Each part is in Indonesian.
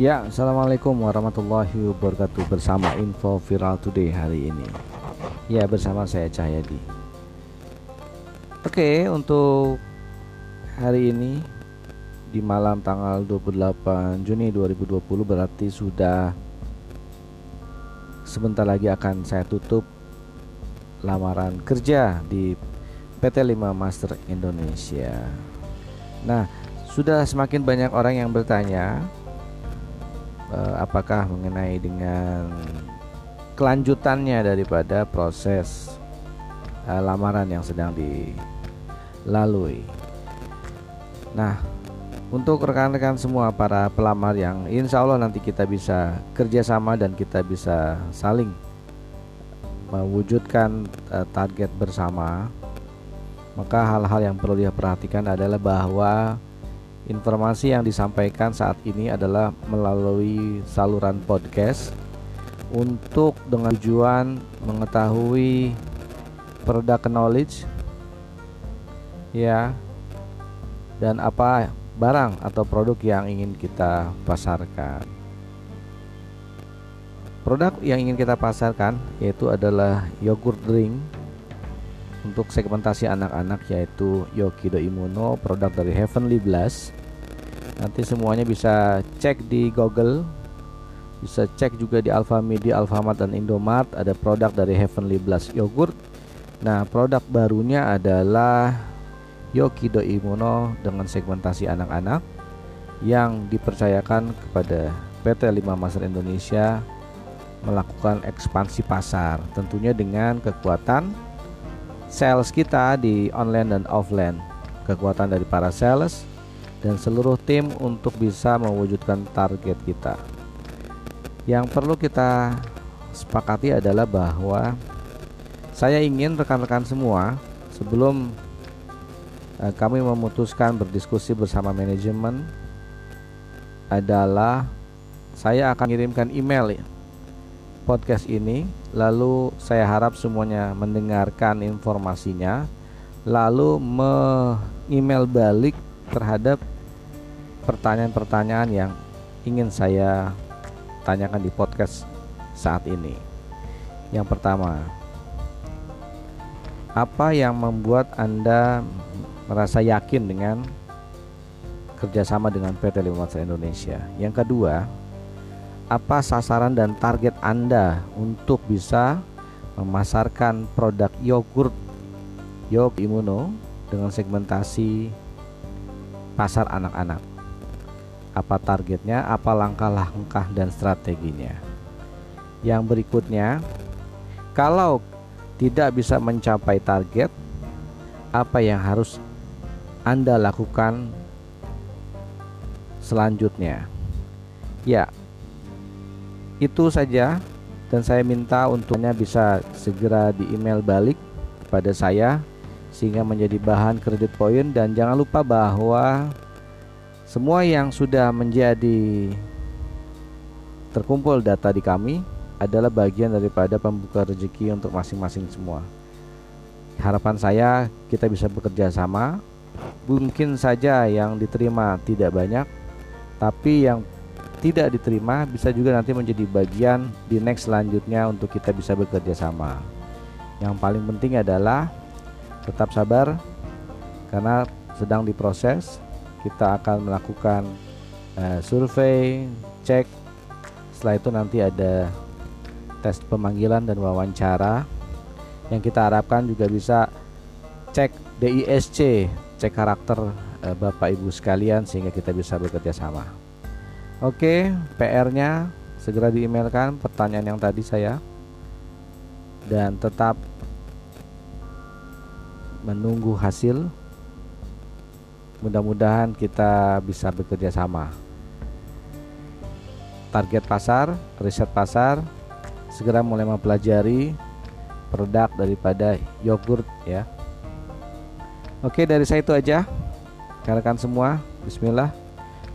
Ya, Assalamualaikum warahmatullahi wabarakatuh. Bersama Info Viral Today hari ini. Ya, bersama saya Cahyadi. Oke, untuk hari ini Di malam tanggal 28 Juni 2020 Berarti sudah Sebentar lagi akan saya tutup Lamaran kerja di PT 5 Master Indonesia. Nah, sudah semakin banyak orang yang bertanya uh, apakah mengenai dengan kelanjutannya daripada proses uh, lamaran yang sedang dilalui. Nah, untuk rekan-rekan semua para pelamar yang insya Allah nanti kita bisa kerjasama dan kita bisa saling mewujudkan uh, target bersama, maka hal-hal yang perlu diperhatikan adalah bahwa Informasi yang disampaikan saat ini adalah melalui saluran podcast untuk dengan tujuan mengetahui product knowledge ya dan apa barang atau produk yang ingin kita pasarkan. Produk yang ingin kita pasarkan yaitu adalah yogurt drink untuk segmentasi anak-anak yaitu Yokido Immuno produk dari Heavenly Blast nanti semuanya bisa cek di Google bisa cek juga di Alfamidi, Alfamart dan Indomart. Ada produk dari Heavenly Blast Yogurt. Nah produk barunya adalah Yokido Immuno dengan segmentasi anak-anak yang dipercayakan kepada PT 5 Master Indonesia melakukan ekspansi pasar tentunya dengan kekuatan sales kita di online dan offline. Kekuatan dari para sales dan seluruh tim untuk bisa mewujudkan target kita. Yang perlu kita sepakati adalah bahwa saya ingin rekan-rekan semua sebelum uh, kami memutuskan berdiskusi bersama manajemen adalah saya akan kirimkan email podcast ini lalu saya harap semuanya mendengarkan informasinya lalu me-email balik terhadap pertanyaan-pertanyaan yang ingin saya tanyakan di podcast saat ini. Yang pertama, apa yang membuat Anda merasa yakin dengan kerjasama dengan PT Limasan Indonesia? Yang kedua, apa sasaran dan target Anda untuk bisa memasarkan produk yogurt Yog Immuno dengan segmentasi pasar anak-anak? Apa targetnya, apa langkah-langkah dan strateginya. Yang berikutnya, kalau tidak bisa mencapai target, apa yang harus Anda lakukan selanjutnya? Ya, itu saja dan saya minta untuknya bisa segera di email balik kepada saya sehingga menjadi bahan kredit poin dan jangan lupa bahwa semua yang sudah menjadi terkumpul data di kami adalah bagian daripada pembuka rezeki untuk masing-masing semua. Harapan saya kita bisa bekerja sama. Mungkin saja yang diterima tidak banyak, tapi yang tidak diterima bisa juga nanti menjadi bagian di next selanjutnya untuk kita bisa bekerja sama. Yang paling penting adalah tetap sabar karena sedang diproses kita akan melakukan uh, survei, cek. Setelah itu nanti ada tes pemanggilan dan wawancara yang kita harapkan juga bisa cek DISC, cek karakter uh, Bapak Ibu sekalian sehingga kita bisa bekerja sama. Oke, PR-nya segera diemailkan pertanyaan yang tadi saya dan tetap menunggu hasil mudah-mudahan kita bisa bekerja sama. Target pasar riset pasar segera mulai mempelajari produk daripada yogurt ya. Oke dari saya itu aja rekan semua. Bismillah.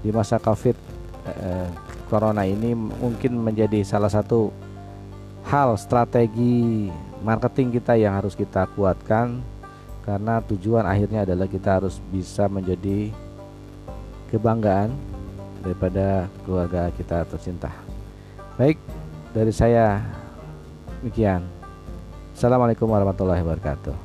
Di masa covid eh, corona ini mungkin menjadi salah satu hal strategi marketing kita yang harus kita kuatkan karena tujuan akhirnya adalah kita harus bisa menjadi kebanggaan daripada keluarga kita tercinta. Baik, dari saya demikian. Assalamualaikum warahmatullahi wabarakatuh.